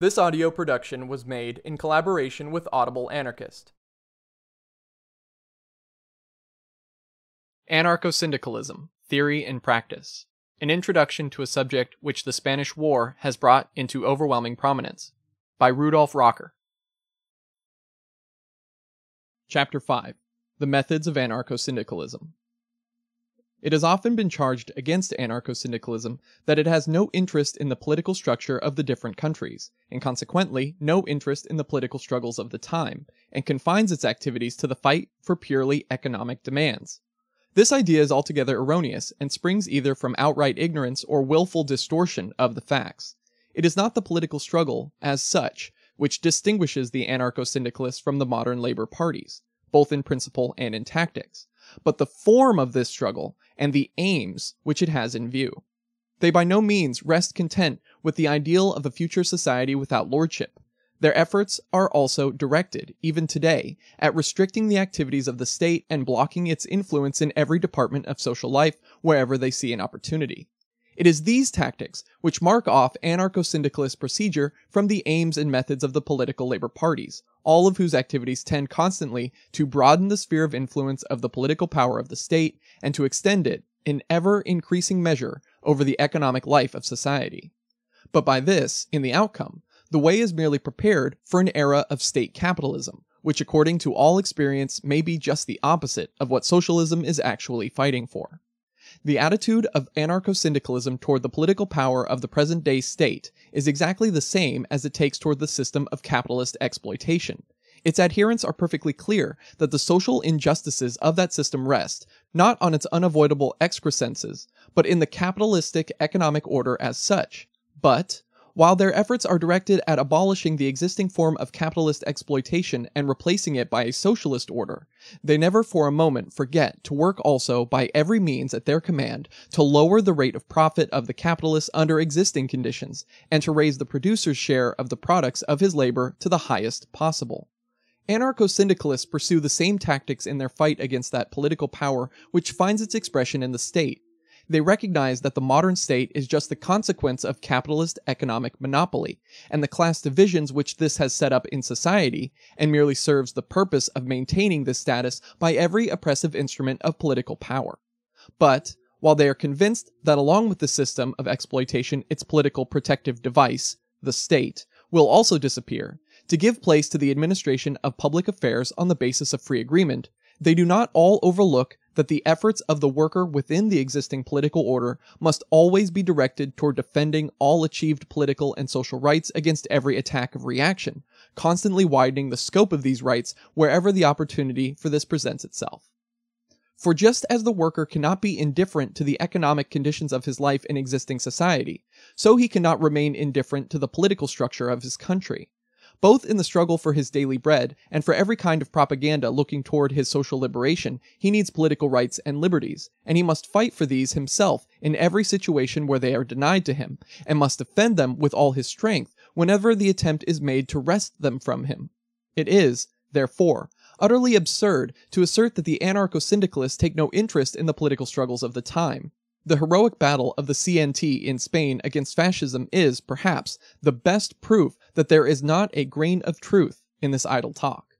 This audio production was made in collaboration with Audible Anarchist. Anarcho Syndicalism Theory and Practice An Introduction to a Subject Which the Spanish War Has Brought into Overwhelming Prominence by Rudolf Rocker. Chapter 5 The Methods of Anarcho Syndicalism it has often been charged against anarcho syndicalism that it has no interest in the political structure of the different countries, and consequently no interest in the political struggles of the time, and confines its activities to the fight for purely economic demands. This idea is altogether erroneous and springs either from outright ignorance or willful distortion of the facts. It is not the political struggle, as such, which distinguishes the anarcho syndicalists from the modern labor parties, both in principle and in tactics but the form of this struggle and the aims which it has in view. They by no means rest content with the ideal of a future society without lordship. Their efforts are also directed, even today, at restricting the activities of the state and blocking its influence in every department of social life wherever they see an opportunity. It is these tactics which mark off anarcho syndicalist procedure from the aims and methods of the political labor parties, all of whose activities tend constantly to broaden the sphere of influence of the political power of the state and to extend it, in ever increasing measure, over the economic life of society. But by this, in the outcome, the way is merely prepared for an era of state capitalism, which according to all experience may be just the opposite of what socialism is actually fighting for. The attitude of anarcho syndicalism toward the political power of the present day state is exactly the same as it takes toward the system of capitalist exploitation. Its adherents are perfectly clear that the social injustices of that system rest, not on its unavoidable excrescences, but in the capitalistic economic order as such. But, while their efforts are directed at abolishing the existing form of capitalist exploitation and replacing it by a socialist order, they never for a moment forget to work also by every means at their command to lower the rate of profit of the capitalist under existing conditions and to raise the producer's share of the products of his labor to the highest possible. Anarcho syndicalists pursue the same tactics in their fight against that political power which finds its expression in the state they recognize that the modern state is just the consequence of capitalist economic monopoly, and the class divisions which this has set up in society, and merely serves the purpose of maintaining this status by every oppressive instrument of political power. But, while they are convinced that along with the system of exploitation its political protective device, the state, will also disappear, to give place to the administration of public affairs on the basis of free agreement, they do not all overlook that the efforts of the worker within the existing political order must always be directed toward defending all achieved political and social rights against every attack of reaction, constantly widening the scope of these rights wherever the opportunity for this presents itself. For just as the worker cannot be indifferent to the economic conditions of his life in existing society, so he cannot remain indifferent to the political structure of his country both in the struggle for his daily bread and for every kind of propaganda looking toward his social liberation, he needs political rights and liberties, and he must fight for these himself in every situation where they are denied to him, and must defend them with all his strength whenever the attempt is made to wrest them from him. It is, therefore, utterly absurd to assert that the anarcho syndicalists take no interest in the political struggles of the time. The heroic battle of the CNT in Spain against fascism is, perhaps, the best proof that there is not a grain of truth in this idle talk.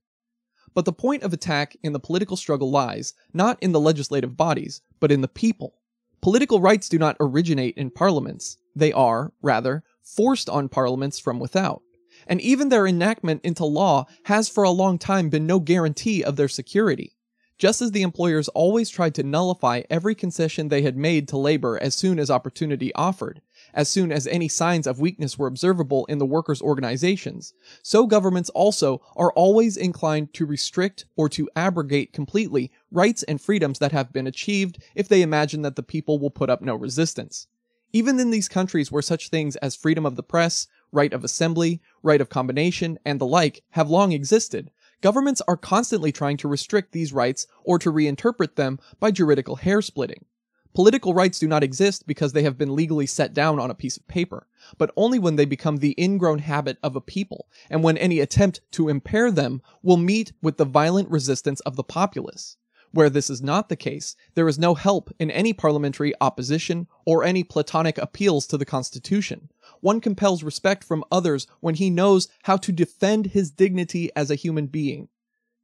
But the point of attack in the political struggle lies not in the legislative bodies, but in the people. Political rights do not originate in parliaments, they are, rather, forced on parliaments from without. And even their enactment into law has for a long time been no guarantee of their security just as the employers always tried to nullify every concession they had made to labor as soon as opportunity offered, as soon as any signs of weakness were observable in the workers' organizations, so governments also are always inclined to restrict or to abrogate completely rights and freedoms that have been achieved if they imagine that the people will put up no resistance. Even in these countries where such things as freedom of the press, right of assembly, right of combination, and the like have long existed, governments are constantly trying to restrict these rights or to reinterpret them by juridical hair splitting. Political rights do not exist because they have been legally set down on a piece of paper, but only when they become the ingrown habit of a people, and when any attempt to impair them will meet with the violent resistance of the populace. Where this is not the case, there is no help in any parliamentary opposition or any platonic appeals to the Constitution, one compels respect from others when he knows how to defend his dignity as a human being.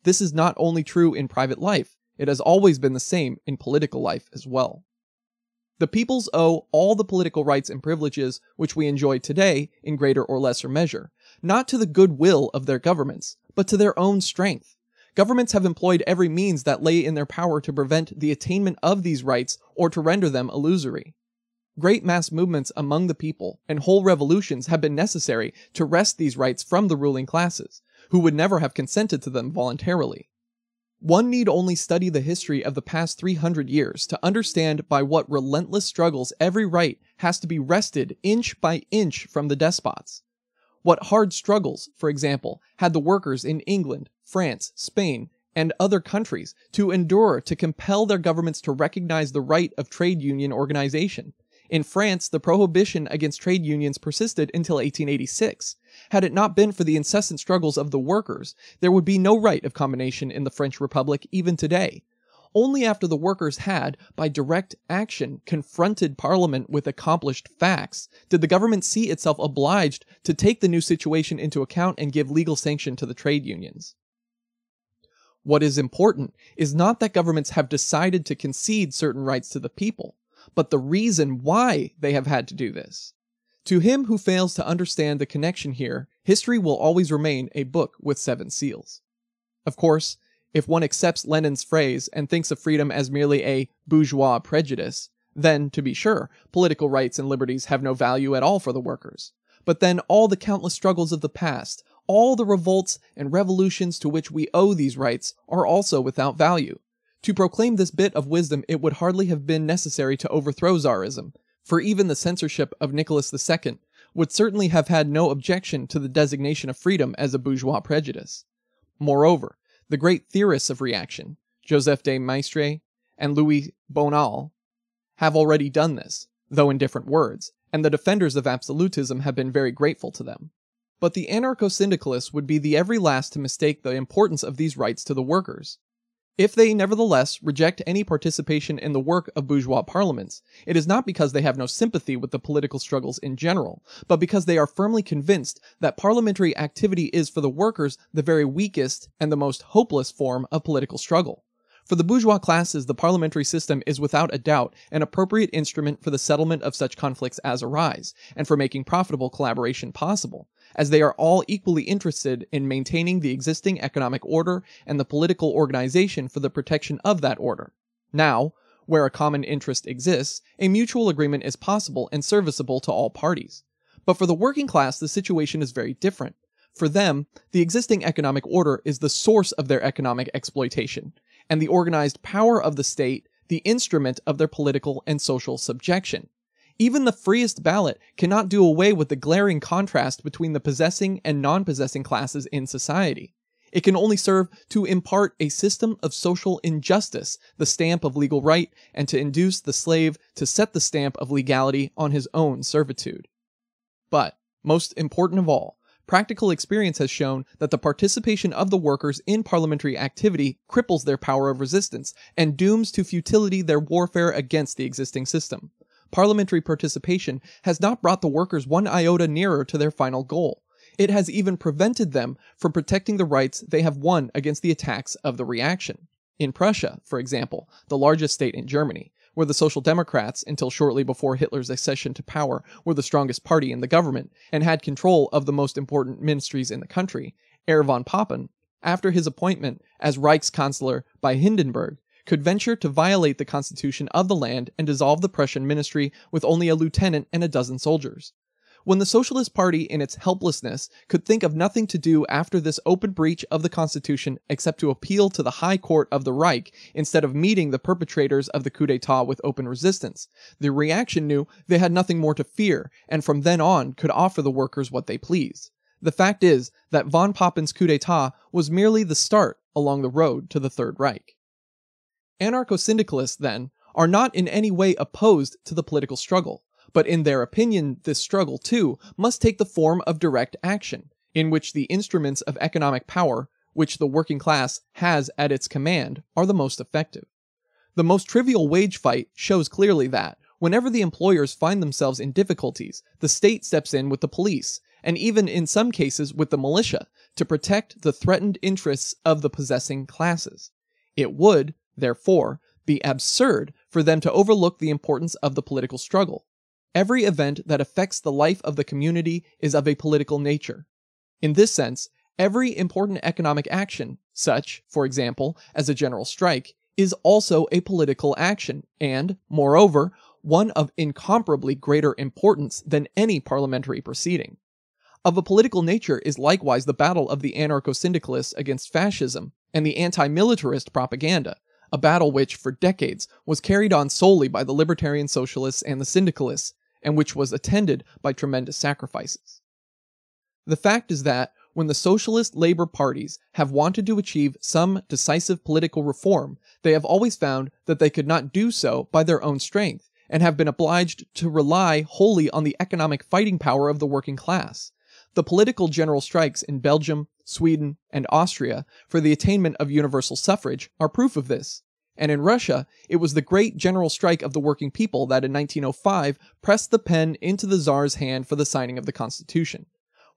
This is not only true in private life, it has always been the same in political life as well. The peoples owe all the political rights and privileges which we enjoy today in greater or lesser measure, not to the goodwill of their governments, but to their own strength. Governments have employed every means that lay in their power to prevent the attainment of these rights or to render them illusory. Great mass movements among the people and whole revolutions have been necessary to wrest these rights from the ruling classes, who would never have consented to them voluntarily. One need only study the history of the past 300 years to understand by what relentless struggles every right has to be wrested inch by inch from the despots. What hard struggles, for example, had the workers in England, France, Spain, and other countries to endure to compel their governments to recognize the right of trade union organization. In France, the prohibition against trade unions persisted until 1886. Had it not been for the incessant struggles of the workers, there would be no right of combination in the French Republic even today. Only after the workers had, by direct action, confronted Parliament with accomplished facts, did the government see itself obliged to take the new situation into account and give legal sanction to the trade unions. What is important is not that governments have decided to concede certain rights to the people, but the reason why they have had to do this. To him who fails to understand the connection here, history will always remain a book with seven seals. Of course, if one accepts Lenin's phrase and thinks of freedom as merely a bourgeois prejudice, then, to be sure, political rights and liberties have no value at all for the workers. But then all the countless struggles of the past, all the revolts and revolutions to which we owe these rights, are also without value. To proclaim this bit of wisdom, it would hardly have been necessary to overthrow Tsarism, for even the censorship of Nicholas II would certainly have had no objection to the designation of freedom as a bourgeois prejudice. Moreover, the great theorists of reaction, Joseph de Maistre and Louis Bonald, have already done this, though in different words, and the defenders of absolutism have been very grateful to them. But the anarcho syndicalists would be the every last to mistake the importance of these rights to the workers. If they nevertheless reject any participation in the work of bourgeois parliaments, it is not because they have no sympathy with the political struggles in general, but because they are firmly convinced that parliamentary activity is for the workers the very weakest and the most hopeless form of political struggle. For the bourgeois classes, the parliamentary system is without a doubt an appropriate instrument for the settlement of such conflicts as arise, and for making profitable collaboration possible as they are all equally interested in maintaining the existing economic order and the political organization for the protection of that order. Now, where a common interest exists, a mutual agreement is possible and serviceable to all parties. But for the working class, the situation is very different. For them, the existing economic order is the source of their economic exploitation, and the organized power of the state the instrument of their political and social subjection. Even the freest ballot cannot do away with the glaring contrast between the possessing and non possessing classes in society. It can only serve to impart a system of social injustice, the stamp of legal right, and to induce the slave to set the stamp of legality on his own servitude. But, most important of all, practical experience has shown that the participation of the workers in parliamentary activity cripples their power of resistance and dooms to futility their warfare against the existing system parliamentary participation has not brought the workers one iota nearer to their final goal. It has even prevented them from protecting the rights they have won against the attacks of the reaction. In Prussia, for example, the largest state in Germany, where the Social Democrats, until shortly before Hitler's accession to power, were the strongest party in the government and had control of the most important ministries in the country, Herr von Papen, after his appointment as Reichskanzler by Hindenburg, could venture to violate the constitution of the land and dissolve the Prussian ministry with only a lieutenant and a dozen soldiers. When the Socialist Party, in its helplessness, could think of nothing to do after this open breach of the Constitution except to appeal to the High Court of the Reich instead of meeting the perpetrators of the coup d'etat with open resistance, the reaction knew they had nothing more to fear, and from then on could offer the workers what they pleased. The fact is that von Papen's coup d'etat was merely the start along the road to the Third Reich. Anarcho syndicalists, then, are not in any way opposed to the political struggle, but in their opinion, this struggle, too, must take the form of direct action, in which the instruments of economic power, which the working class has at its command, are the most effective. The most trivial wage fight shows clearly that, Whenever the employers find themselves in difficulties, the state steps in with the police, and even in some cases with the militia, to protect the threatened interests of the possessing classes. It would, therefore, be absurd for them to overlook the importance of the political struggle. Every event that affects the life of the community is of a political nature. In this sense, every important economic action, such, for example, as a general strike, is also a political action, and, moreover, one of incomparably greater importance than any parliamentary proceeding. Of a political nature is likewise the battle of the anarcho syndicalists against fascism and the anti militarist propaganda, a battle which, for decades, was carried on solely by the libertarian socialists and the syndicalists, and which was attended by tremendous sacrifices. The fact is that, when the socialist labor parties have wanted to achieve some decisive political reform, they have always found that they could not do so by their own strength, and have been obliged to rely wholly on the economic fighting power of the working class. The political general strikes in Belgium, Sweden, and Austria for the attainment of universal suffrage are proof of this. And in Russia, it was the great general strike of the working people that in 1905 pressed the pen into the Tsar's hand for the signing of the Constitution.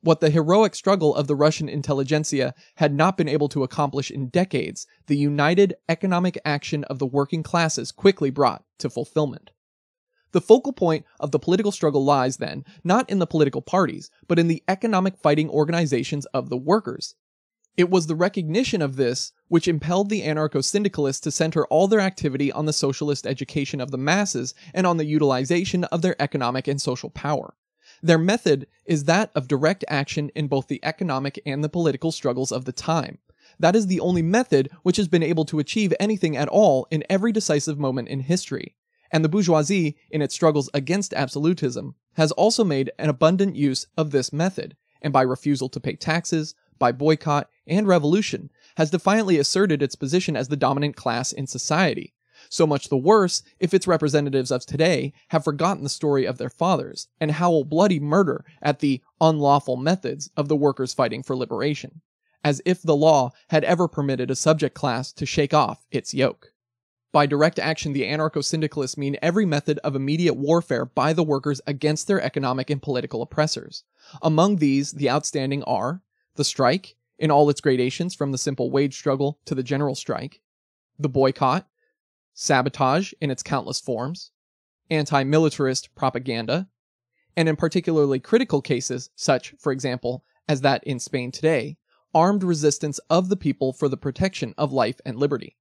What the heroic struggle of the Russian intelligentsia had not been able to accomplish in decades, the united economic action of the working classes quickly brought to fulfillment. The focal point of the political struggle lies, then, not in the political parties, but in the economic fighting organizations of the workers. It was the recognition of this which impelled the anarcho syndicalists to center all their activity on the socialist education of the masses and on the utilization of their economic and social power. Their method is that of direct action in both the economic and the political struggles of the time. That is the only method which has been able to achieve anything at all in every decisive moment in history and the bourgeoisie, in its struggles against absolutism, has also made an abundant use of this method, and by refusal to pay taxes, by boycott, and revolution, has defiantly asserted its position as the dominant class in society. So much the worse if its representatives of today have forgotten the story of their fathers and howl bloody murder at the unlawful methods of the workers fighting for liberation, as if the law had ever permitted a subject class to shake off its yoke. By direct action, the anarcho syndicalists mean every method of immediate warfare by the workers against their economic and political oppressors. Among these, the outstanding are the strike, in all its gradations from the simple wage struggle to the general strike, the boycott, sabotage in its countless forms, anti militarist propaganda, and in particularly critical cases, such, for example, as that in Spain today, armed resistance of the people for the protection of life and liberty.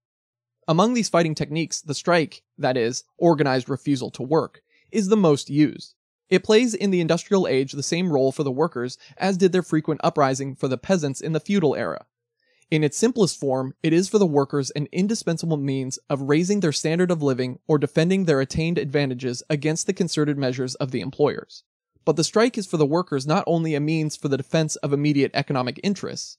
Among these fighting techniques, the strike, that is, organized refusal to work, is the most used. It plays in the industrial age the same role for the workers as did their frequent uprising for the peasants in the feudal era. In its simplest form, it is for the workers an indispensable means of raising their standard of living or defending their attained advantages against the concerted measures of the employers. But the strike is for the workers not only a means for the defense of immediate economic interests,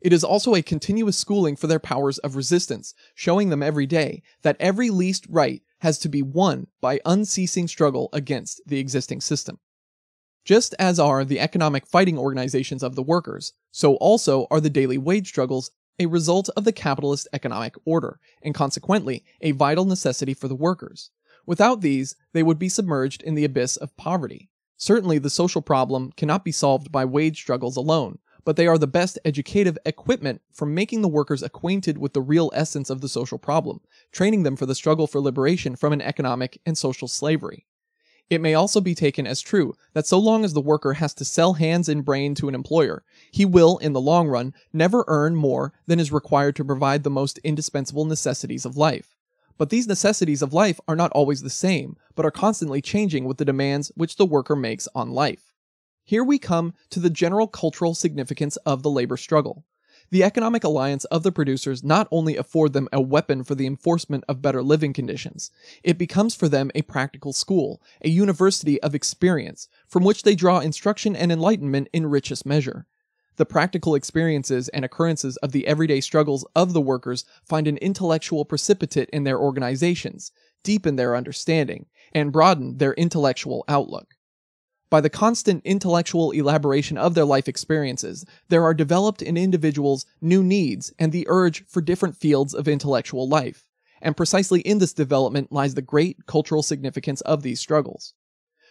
it is also a continuous schooling for their powers of resistance, showing them every day that every least right has to be won by unceasing struggle against the existing system. Just as are the economic fighting organizations of the workers, so also are the daily wage struggles a result of the capitalist economic order, and consequently a vital necessity for the workers. Without these, they would be submerged in the abyss of poverty. Certainly, the social problem cannot be solved by wage struggles alone, but they are the best educative equipment for making the workers acquainted with the real essence of the social problem, training them for the struggle for liberation from an economic and social slavery. It may also be taken as true that so long as the worker has to sell hands and brain to an employer, he will, in the long run, never earn more than is required to provide the most indispensable necessities of life. But these necessities of life are not always the same, but are constantly changing with the demands which the worker makes on life. Here we come to the general cultural significance of the labor struggle. The economic alliance of the producers not only afford them a weapon for the enforcement of better living conditions, it becomes for them a practical school, a university of experience, from which they draw instruction and enlightenment in richest measure. The practical experiences and occurrences of the everyday struggles of the workers find an intellectual precipitate in their organizations, deepen their understanding, and broaden their intellectual outlook. By the constant intellectual elaboration of their life experiences, there are developed in individuals new needs and the urge for different fields of intellectual life. and precisely in this development lies the great cultural significance of these struggles.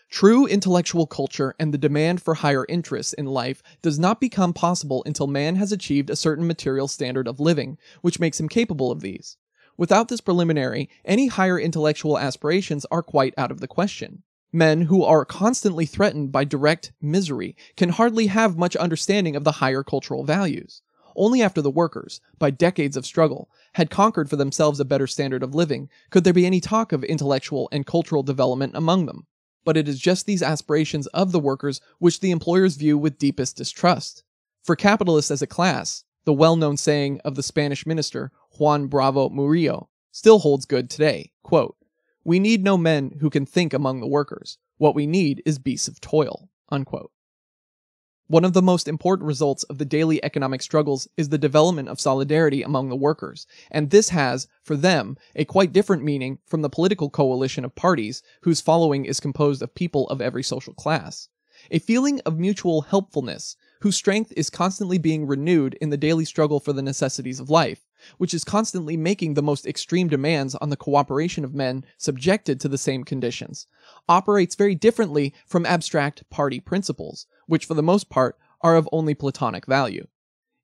True intellectual culture and the demand for higher interests in life does not become possible until man has achieved a certain material standard of living, which makes him capable of these. Without this preliminary, any higher intellectual aspirations are quite out of the question. Men who are constantly threatened by direct misery can hardly have much understanding of the higher cultural values. Only after the workers, by decades of struggle, had conquered for themselves a better standard of living could there be any talk of intellectual and cultural development among them but it is just these aspirations of the workers which the employers view with deepest distrust. For capitalists as a class, the well known saying of the Spanish minister Juan Bravo Murillo still holds good today quote, We need no men who can think among the workers. What we need is beasts of toil. Unquote. One of the most important results of the daily economic struggles is the development of solidarity among the workers, and this has, for them, a quite different meaning from the political coalition of parties whose following is composed of people of every social class. A feeling of mutual helpfulness, whose strength is constantly being renewed in the daily struggle for the necessities of life, which is constantly making the most extreme demands on the cooperation of men subjected to the same conditions, operates very differently from abstract party principles, which for the most part are of only platonic value.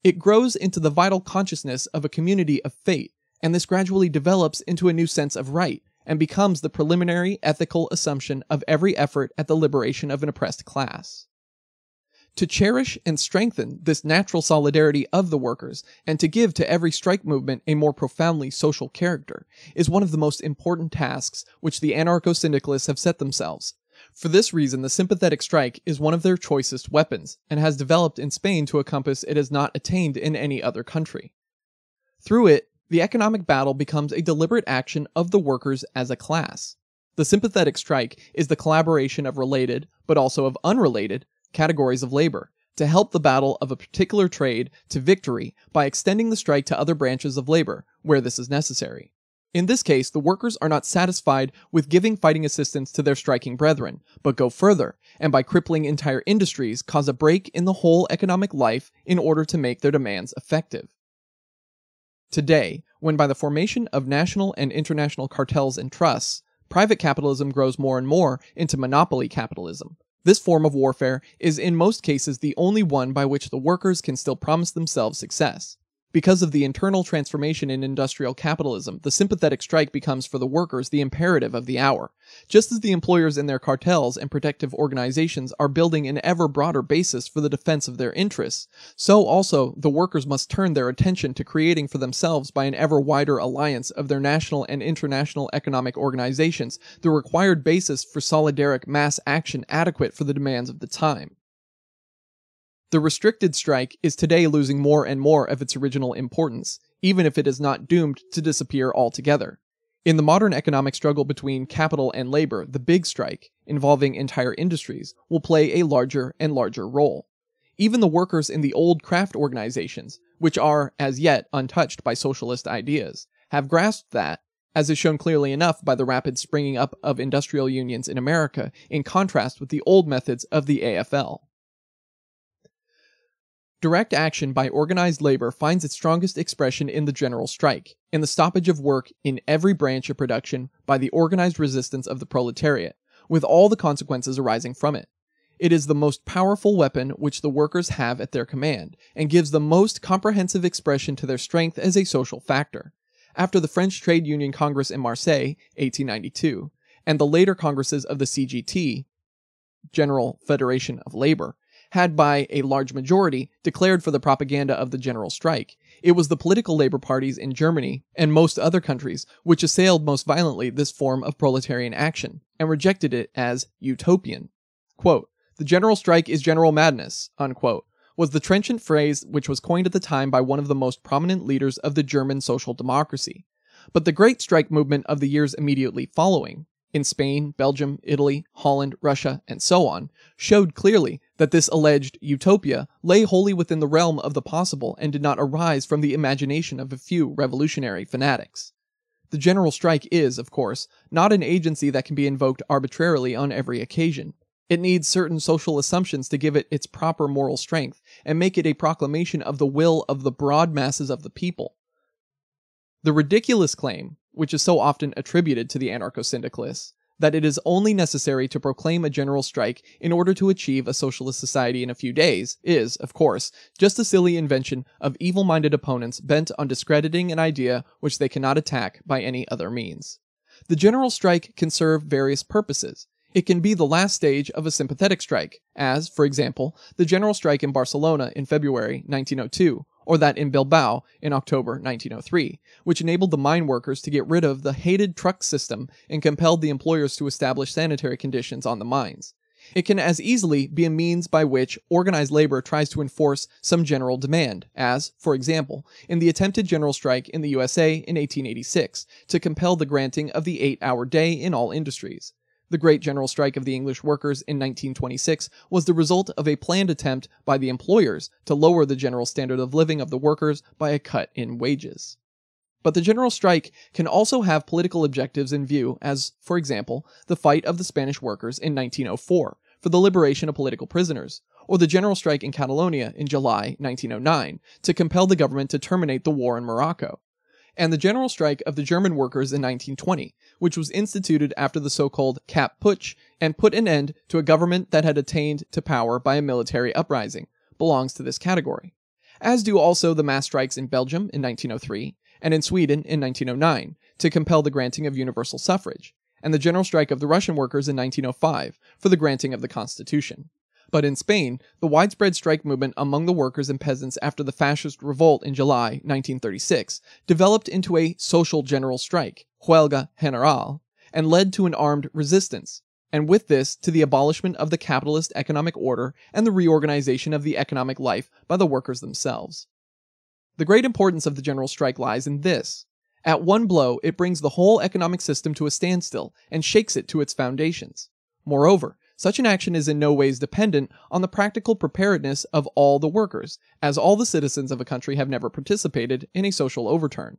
It grows into the vital consciousness of a community of fate, and this gradually develops into a new sense of right, and becomes the preliminary ethical assumption of every effort at the liberation of an oppressed class. To cherish and strengthen this natural solidarity of the workers, and to give to every strike movement a more profoundly social character, is one of the most important tasks which the anarcho syndicalists have set themselves, for this reason, the sympathetic strike is one of their choicest weapons, and has developed in Spain to a compass it has not attained in any other country. Through it, the economic battle becomes a deliberate action of the workers as a class. The sympathetic strike is the collaboration of related, but also of unrelated, categories of labor, to help the battle of a particular trade to victory by extending the strike to other branches of labor, where this is necessary. In this case, the workers are not satisfied with giving fighting assistance to their striking brethren, but go further, and by crippling entire industries, cause a break in the whole economic life in order to make their demands effective. Today, when by the formation of national and international cartels and trusts, private capitalism grows more and more into monopoly capitalism, this form of warfare is in most cases the only one by which the workers can still promise themselves success. Because of the internal transformation in industrial capitalism, the sympathetic strike becomes for the workers the imperative of the hour. Just as the employers in their cartels and protective organizations are building an ever broader basis for the defense of their interests, so also the workers must turn their attention to creating for themselves by an ever wider alliance of their national and international economic organizations the required basis for solidaric mass action adequate for the demands of the time. The restricted strike is today losing more and more of its original importance, even if it is not doomed to disappear altogether. In the modern economic struggle between capital and labor, the big strike, involving entire industries, will play a larger and larger role. Even the workers in the old craft organizations, which are, as yet, untouched by socialist ideas, have grasped that, as is shown clearly enough by the rapid springing up of industrial unions in America, in contrast with the old methods of the AFL. Direct action by organized labor finds its strongest expression in the general strike, in the stoppage of work in every branch of production by the organized resistance of the proletariat, with all the consequences arising from it. It is the most powerful weapon which the workers have at their command, and gives the most comprehensive expression to their strength as a social factor. After the French Trade Union Congress in Marseille, 1892, and the later congresses of the CGT, General Federation of Labor, had by a large majority declared for the propaganda of the general strike. It was the political labor parties in Germany and most other countries which assailed most violently this form of proletarian action and rejected it as utopian. Quote, the general strike is general madness, unquote, was the trenchant phrase which was coined at the time by one of the most prominent leaders of the German social democracy. But the great strike movement of the years immediately following, in Spain, Belgium, Italy, Holland, Russia, and so on, showed clearly that this alleged utopia lay wholly within the realm of the possible and did not arise from the imagination of a few revolutionary fanatics. The general strike is, of course, not an agency that can be invoked arbitrarily on every occasion. It needs certain social assumptions to give it its proper moral strength and make it a proclamation of the will of the broad masses of the people. The ridiculous claim, which is so often attributed to the anarcho syndicalists, that it is only necessary to proclaim a general strike in order to achieve a socialist society in a few days, is, of course, just a silly invention of evil minded opponents bent on discrediting an idea which they cannot attack by any other means. The general strike can serve various purposes. It can be the last stage of a sympathetic strike, as, for example, the general strike in Barcelona in February 1902, or that in Bilbao in October 1903, which enabled the mine workers to get rid of the hated truck system and compelled the employers to establish sanitary conditions on the mines. It can as easily be a means by which organized labor tries to enforce some general demand, as, for example, in the attempted general strike in the USA in 1886 to compel the granting of the eight hour day in all industries. The Great General Strike of the English Workers in 1926 was the result of a planned attempt by the employers to lower the general standard of living of the workers by a cut in wages. But the general strike can also have political objectives in view, as, for example, the fight of the Spanish workers in 1904 for the liberation of political prisoners, or the general strike in Catalonia in July 1909 to compel the government to terminate the war in Morocco and the general strike of the German workers in 1920, which was instituted after the so-called Kapp Putsch and put an end to a government that had attained to power by a military uprising, belongs to this category. As do also the mass strikes in Belgium in 1903 and in Sweden in 1909 to compel the granting of universal suffrage, and the general strike of the Russian workers in 1905 for the granting of the Constitution. But in Spain, the widespread strike movement among the workers and peasants after the fascist revolt in July 1936 developed into a social general strike, huelga general, and led to an armed resistance, and with this to the abolishment of the capitalist economic order and the reorganization of the economic life by the workers themselves. The great importance of the general strike lies in this. At one blow, it brings the whole economic system to a standstill and shakes it to its foundations. Moreover, such an action is in no ways dependent on the practical preparedness of all the workers, as all the citizens of a country have never participated in a social overturn.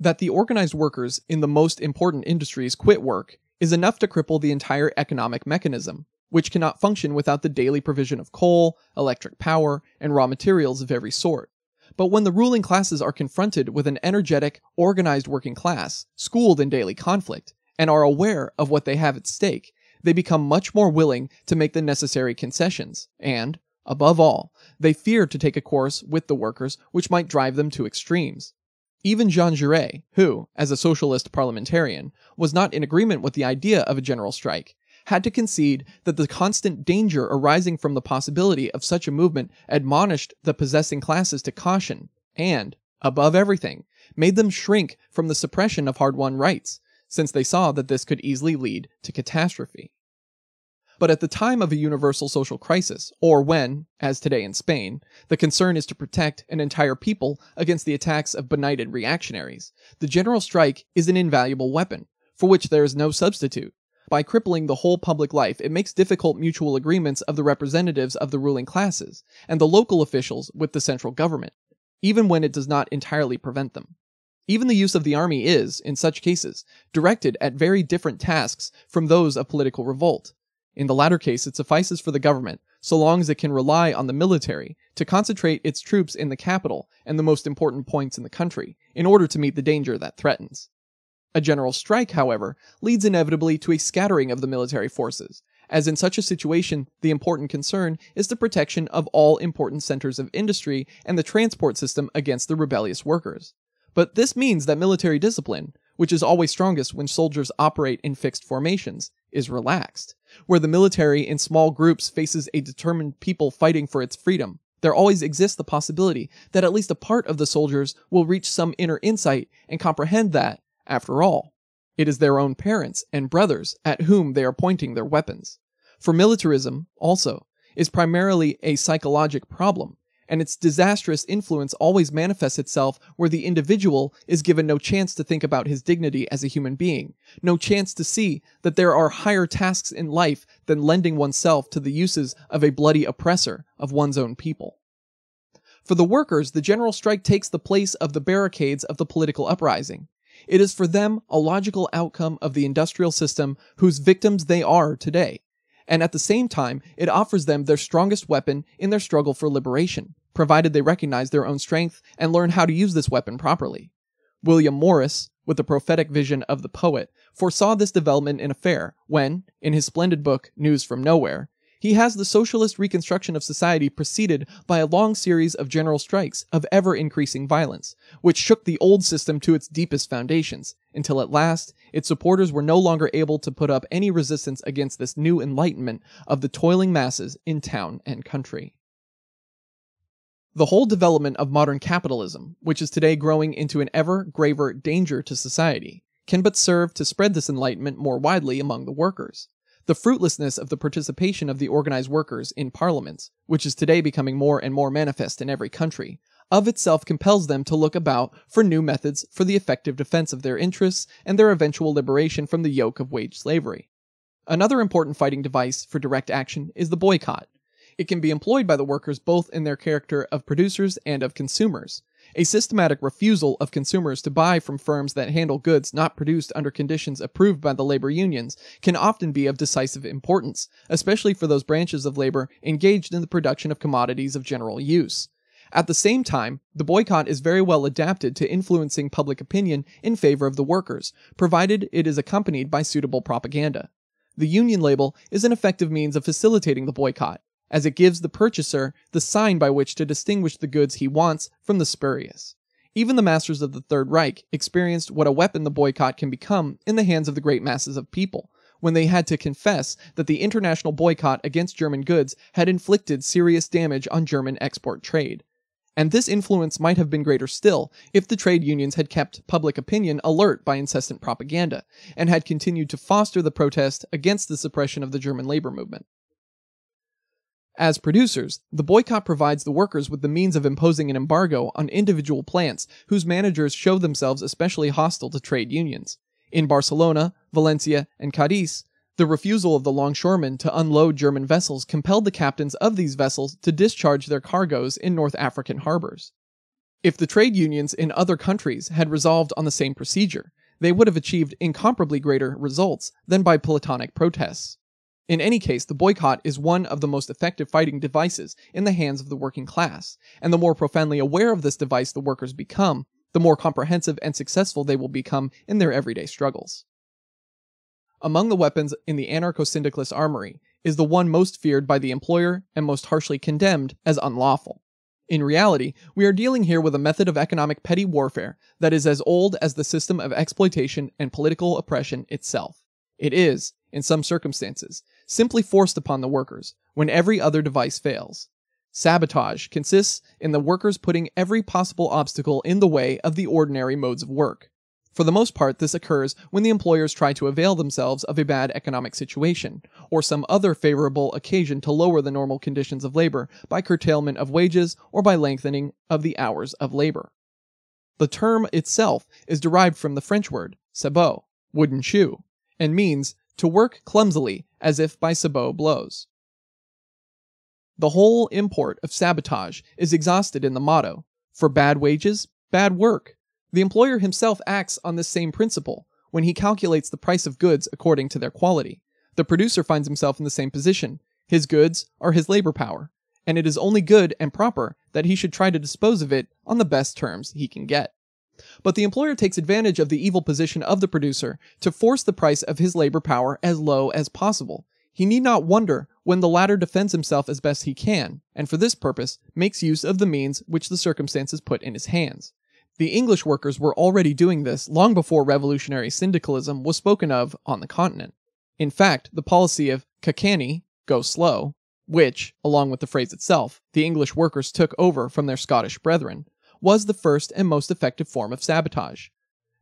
That the organized workers in the most important industries quit work is enough to cripple the entire economic mechanism, which cannot function without the daily provision of coal, electric power, and raw materials of every sort. But when the ruling classes are confronted with an energetic, organized working class, schooled in daily conflict, and are aware of what they have at stake, they become much more willing to make the necessary concessions, and, above all, they fear to take a course with the workers which might drive them to extremes. Even Jean Jaurès, who, as a socialist parliamentarian, was not in agreement with the idea of a general strike, had to concede that the constant danger arising from the possibility of such a movement admonished the possessing classes to caution, and, above everything, made them shrink from the suppression of hard won rights, since they saw that this could easily lead to catastrophe. But at the time of a universal social crisis, or when, as today in Spain, the concern is to protect an entire people against the attacks of benighted reactionaries, the general strike is an invaluable weapon, for which there is no substitute. By crippling the whole public life, it makes difficult mutual agreements of the representatives of the ruling classes and the local officials with the central government, even when it does not entirely prevent them. Even the use of the army is, in such cases, directed at very different tasks from those of political revolt. In the latter case, it suffices for the government, so long as it can rely on the military, to concentrate its troops in the capital and the most important points in the country, in order to meet the danger that threatens. A general strike, however, leads inevitably to a scattering of the military forces, as in such a situation, the important concern is the protection of all important centers of industry and the transport system against the rebellious workers. But this means that military discipline, which is always strongest when soldiers operate in fixed formations, is relaxed. Where the military in small groups faces a determined people fighting for its freedom, there always exists the possibility that at least a part of the soldiers will reach some inner insight and comprehend that, after all, it is their own parents and brothers at whom they are pointing their weapons. For militarism, also, is primarily a psychologic problem, and its disastrous influence always manifests itself where the individual is given no chance to think about his dignity as a human being, no chance to see that there are higher tasks in life than lending oneself to the uses of a bloody oppressor of one's own people. For the workers, the general strike takes the place of the barricades of the political uprising. It is for them a logical outcome of the industrial system whose victims they are today, and at the same time, it offers them their strongest weapon in their struggle for liberation provided they recognize their own strength and learn how to use this weapon properly. William Morris, with the prophetic vision of the poet, foresaw this development in a fair when, in his splendid book News from Nowhere, he has the socialist reconstruction of society preceded by a long series of general strikes of ever increasing violence, which shook the old system to its deepest foundations, until at last its supporters were no longer able to put up any resistance against this new enlightenment of the toiling masses in town and country. The whole development of modern capitalism, which is today growing into an ever graver danger to society, can but serve to spread this enlightenment more widely among the workers. The fruitlessness of the participation of the organized workers in parliaments, which is today becoming more and more manifest in every country, of itself compels them to look about for new methods for the effective defense of their interests and their eventual liberation from the yoke of wage slavery. Another important fighting device for direct action is the boycott. It can be employed by the workers both in their character of producers and of consumers. A systematic refusal of consumers to buy from firms that handle goods not produced under conditions approved by the labor unions can often be of decisive importance, especially for those branches of labor engaged in the production of commodities of general use. At the same time, the boycott is very well adapted to influencing public opinion in favor of the workers, provided it is accompanied by suitable propaganda. The union label is an effective means of facilitating the boycott, as it gives the purchaser the sign by which to distinguish the goods he wants from the spurious. Even the masters of the Third Reich experienced what a weapon the boycott can become in the hands of the great masses of people, when they had to confess that the international boycott against German goods had inflicted serious damage on German export trade. And this influence might have been greater still if the trade unions had kept public opinion alert by incessant propaganda, and had continued to foster the protest against the suppression of the German labor movement. As producers, the boycott provides the workers with the means of imposing an embargo on individual plants whose managers show themselves especially hostile to trade unions. In Barcelona, Valencia, and Cadiz, the refusal of the longshoremen to unload German vessels compelled the captains of these vessels to discharge their cargoes in North African harbors. If the trade unions in other countries had resolved on the same procedure, they would have achieved incomparably greater results than by platonic protests. In any case, the boycott is one of the most effective fighting devices in the hands of the working class, and the more profoundly aware of this device the workers become, the more comprehensive and successful they will become in their everyday struggles. Among the weapons in the anarcho syndicalist armory is the one most feared by the employer and most harshly condemned as unlawful. In reality, we are dealing here with a method of economic petty warfare that is as old as the system of exploitation and political oppression itself. It is, in some circumstances, simply forced upon the workers when every other device fails. Sabotage consists in the workers putting every possible obstacle in the way of the ordinary modes of work. For the most part, this occurs when the employers try to avail themselves of a bad economic situation, or some other favorable occasion to lower the normal conditions of labor by curtailment of wages or by lengthening of the hours of labor. The term itself is derived from the French word sabot, wooden shoe, and means to work clumsily as if by sabot blows. The whole import of sabotage is exhausted in the motto for bad wages, bad work. The employer himself acts on this same principle when he calculates the price of goods according to their quality. The producer finds himself in the same position. His goods are his labor power, and it is only good and proper that he should try to dispose of it on the best terms he can get. But the employer takes advantage of the evil position of the producer to force the price of his labor power as low as possible. He need not wonder when the latter defends himself as best he can, and for this purpose makes use of the means which the circumstances put in his hands. The English workers were already doing this long before revolutionary syndicalism was spoken of on the continent. In fact, the policy of Ca' Canny, go slow, which, along with the phrase itself, the English workers took over from their Scottish brethren, was the first and most effective form of sabotage.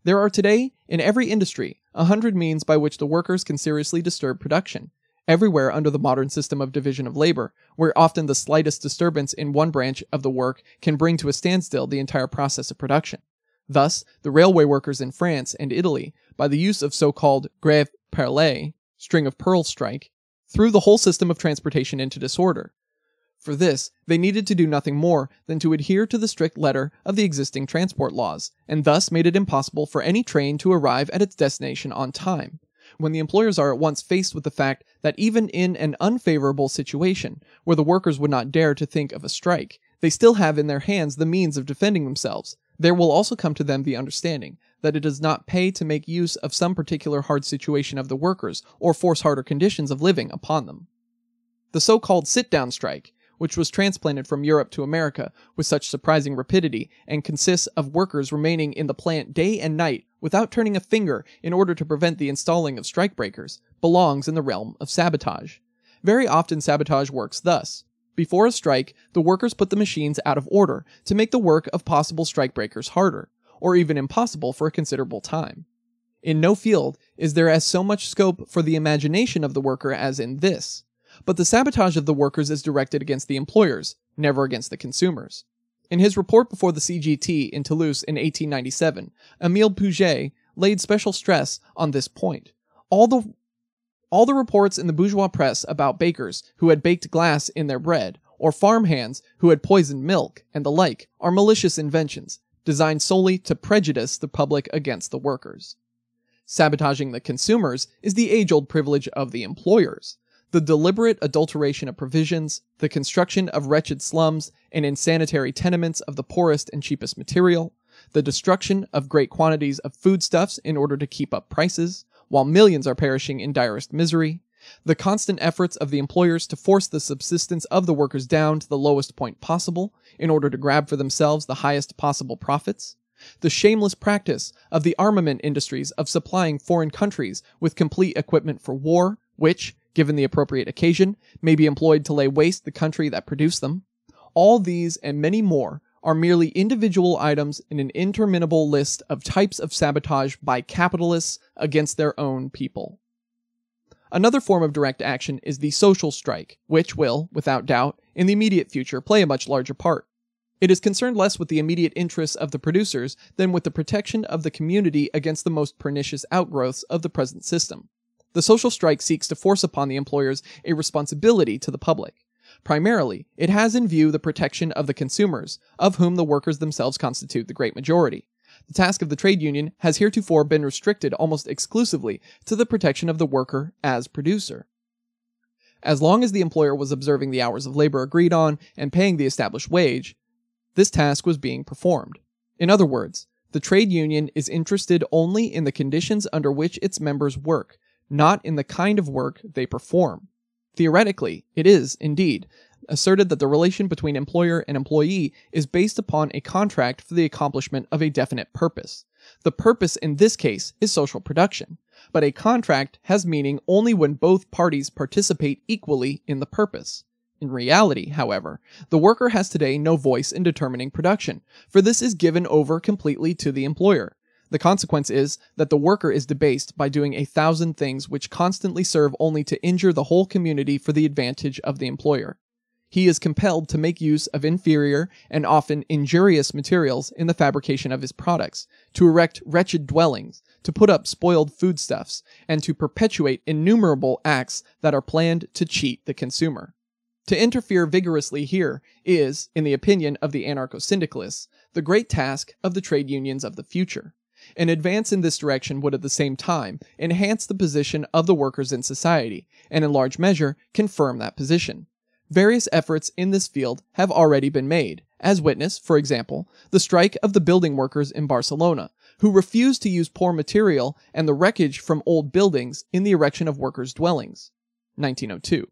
There are today, in every industry, a hundred means by which the workers can seriously disturb production, everywhere under the modern system of division of labor, where often the slightest disturbance in one branch of the work can bring to a standstill the entire process of production. Thus, the railway workers in France and Italy, by the use of so-called grève perlée, string of pearls strike, threw the whole system of transportation into disorder, for this, they needed to do nothing more than to adhere to the strict letter of the existing transport laws, and thus made it impossible for any train to arrive at its destination on time. When the employers are at once faced with the fact that even in an unfavorable situation, where the workers would not dare to think of a strike, they still have in their hands the means of defending themselves, There will also come to them the understanding that it does not pay to make use of some particular hard situation of the workers or force harder conditions of living upon them. The so called sit down strike, which was transplanted from Europe to America with such surprising rapidity and consists of workers remaining in the plant day and night without turning a finger in order to prevent the installing of strikebreakers, belongs in the realm of sabotage. Very often, sabotage works thus. Before a strike, the workers put the machines out of order to make the work of possible strikebreakers harder, or even impossible for a considerable time. In no field is there as so much scope for the imagination of the worker as in this, but the sabotage of the workers is directed against the employers, never against the consumers. In his report before the CGT in Toulouse in 1897, Emile Pouget laid special stress on this point. All the all the reports in the bourgeois press about bakers who had baked glass in their bread, or farm hands who had poisoned milk, and the like, are malicious inventions, designed solely to prejudice the public against the workers. Sabotaging the consumers is the age old privilege of the employers. The deliberate adulteration of provisions, the construction of wretched slums and insanitary tenements of the poorest and cheapest material, the destruction of great quantities of foodstuffs in order to keep up prices, while millions are perishing in direst misery, the constant efforts of the employers to force the subsistence of the workers down to the lowest point possible in order to grab for themselves the highest possible profits, the shameless practice of the armament industries of supplying foreign countries with complete equipment for war, which, given the appropriate occasion, may be employed to lay waste the country that produced them. All these and many more are merely individual items in an interminable list of types of sabotage by capitalists against their own people. Another form of direct action is the social strike, which will, without doubt, in the immediate future play a much larger part. It is concerned less with the immediate interests of the producers than with the protection of the community against the most pernicious outgrowths of the present system. The social strike seeks to force upon the employers a responsibility to the public. Primarily, it has in view the protection of the consumers, of whom the workers themselves constitute the great majority. The task of the trade union has heretofore been restricted almost exclusively to the protection of the worker as producer. As long as the employer was observing the hours of labor agreed on and paying the established wage, this task was being performed. In other words, the trade union is interested only in the conditions under which its members work, not in the kind of work they perform. Theoretically, it is, indeed, asserted that the relation between employer and employee is based upon a contract for the accomplishment of a definite purpose. The purpose in this case is social production, but a contract has meaning only when both parties participate equally in the purpose. In reality, however, the worker has today no voice in determining production, for this is given over completely to the employer. The consequence is that the worker is debased by doing a thousand things which constantly serve only to injure the whole community for the advantage of the employer. He is compelled to make use of inferior and often injurious materials in the fabrication of his products, to erect wretched dwellings, to put up spoiled foodstuffs, and to perpetuate innumerable acts that are planned to cheat the consumer. To interfere vigorously here is, in the opinion of the anarcho syndicalists, the great task of the trade unions of the future. An advance in this direction would at the same time enhance the position of the workers in society, and in large measure confirm that position. Various efforts in this field have already been made, as witness, for example, the strike of the building workers in Barcelona, who refused to use poor material and the wreckage from old buildings in the erection of workers' dwellings. 1902.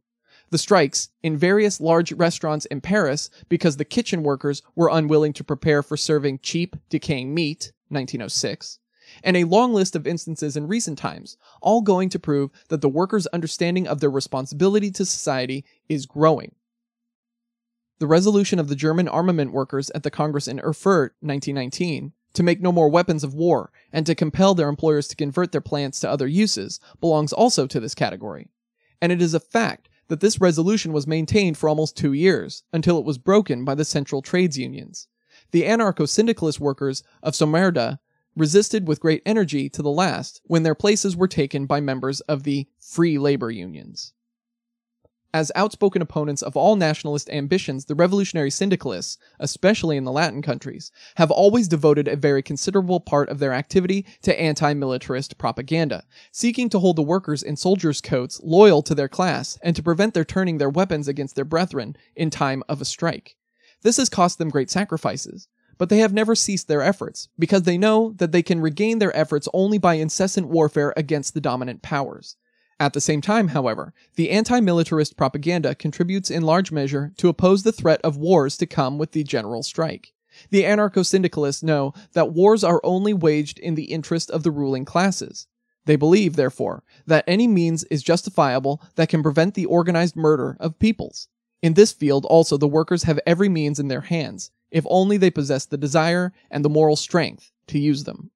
The strikes in various large restaurants in Paris because the kitchen workers were unwilling to prepare for serving cheap, decaying meat, 1906, and a long list of instances in recent times, all going to prove that the workers' understanding of their responsibility to society is growing. The resolution of the German armament workers at the Congress in Erfurt 1919 to make no more weapons of war and to compel their employers to convert their plants to other uses belongs also to this category. And it is a fact that this resolution was maintained for almost two years until it was broken by the central trades unions the anarcho syndicalist workers of Sömmerda resisted with great energy to the last when their places were taken by members of the free labor unions. As outspoken opponents of all nationalist ambitions, the revolutionary syndicalists, especially in the Latin countries, have always devoted a very considerable part of their activity to anti militarist propaganda, seeking to hold the workers in soldiers' coats loyal to their class and to prevent their turning their weapons against their brethren in time of a strike. This has cost them great sacrifices, but they have never ceased their efforts, because they know that they can regain their efforts only by incessant warfare against the dominant powers. At the same time, however, the anti militarist propaganda contributes in large measure to oppose the threat of wars to come with the general strike. The anarcho syndicalists know that wars are only waged in the interest of the ruling classes. They believe, therefore, that any means is justifiable that can prevent the organized murder of peoples. In this field also the workers have every means in their hands, if only they possess the desire and the moral strength to use them.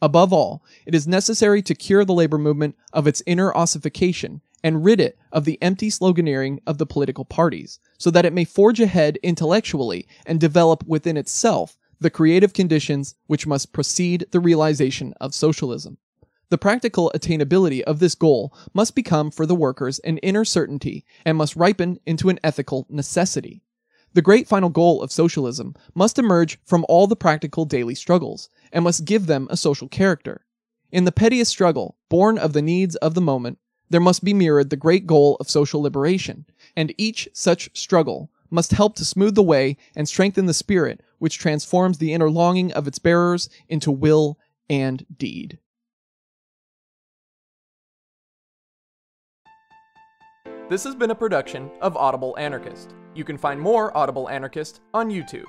Above all, it is necessary to cure the labor movement of its inner ossification and rid it of the empty sloganeering of the political parties, so that it may forge ahead intellectually and develop within itself the creative conditions which must precede the realization of socialism. The practical attainability of this goal must become for the workers an inner certainty and must ripen into an ethical necessity. The great final goal of socialism must emerge from all the practical daily struggles, and must give them a social character. In the pettiest struggle, born of the needs of the moment, there must be mirrored the great goal of social liberation, and each such struggle must help to smooth the way and strengthen the spirit which transforms the inner longing of its bearers into will and deed. This has been a production of Audible Anarchist. You can find more Audible Anarchist on YouTube.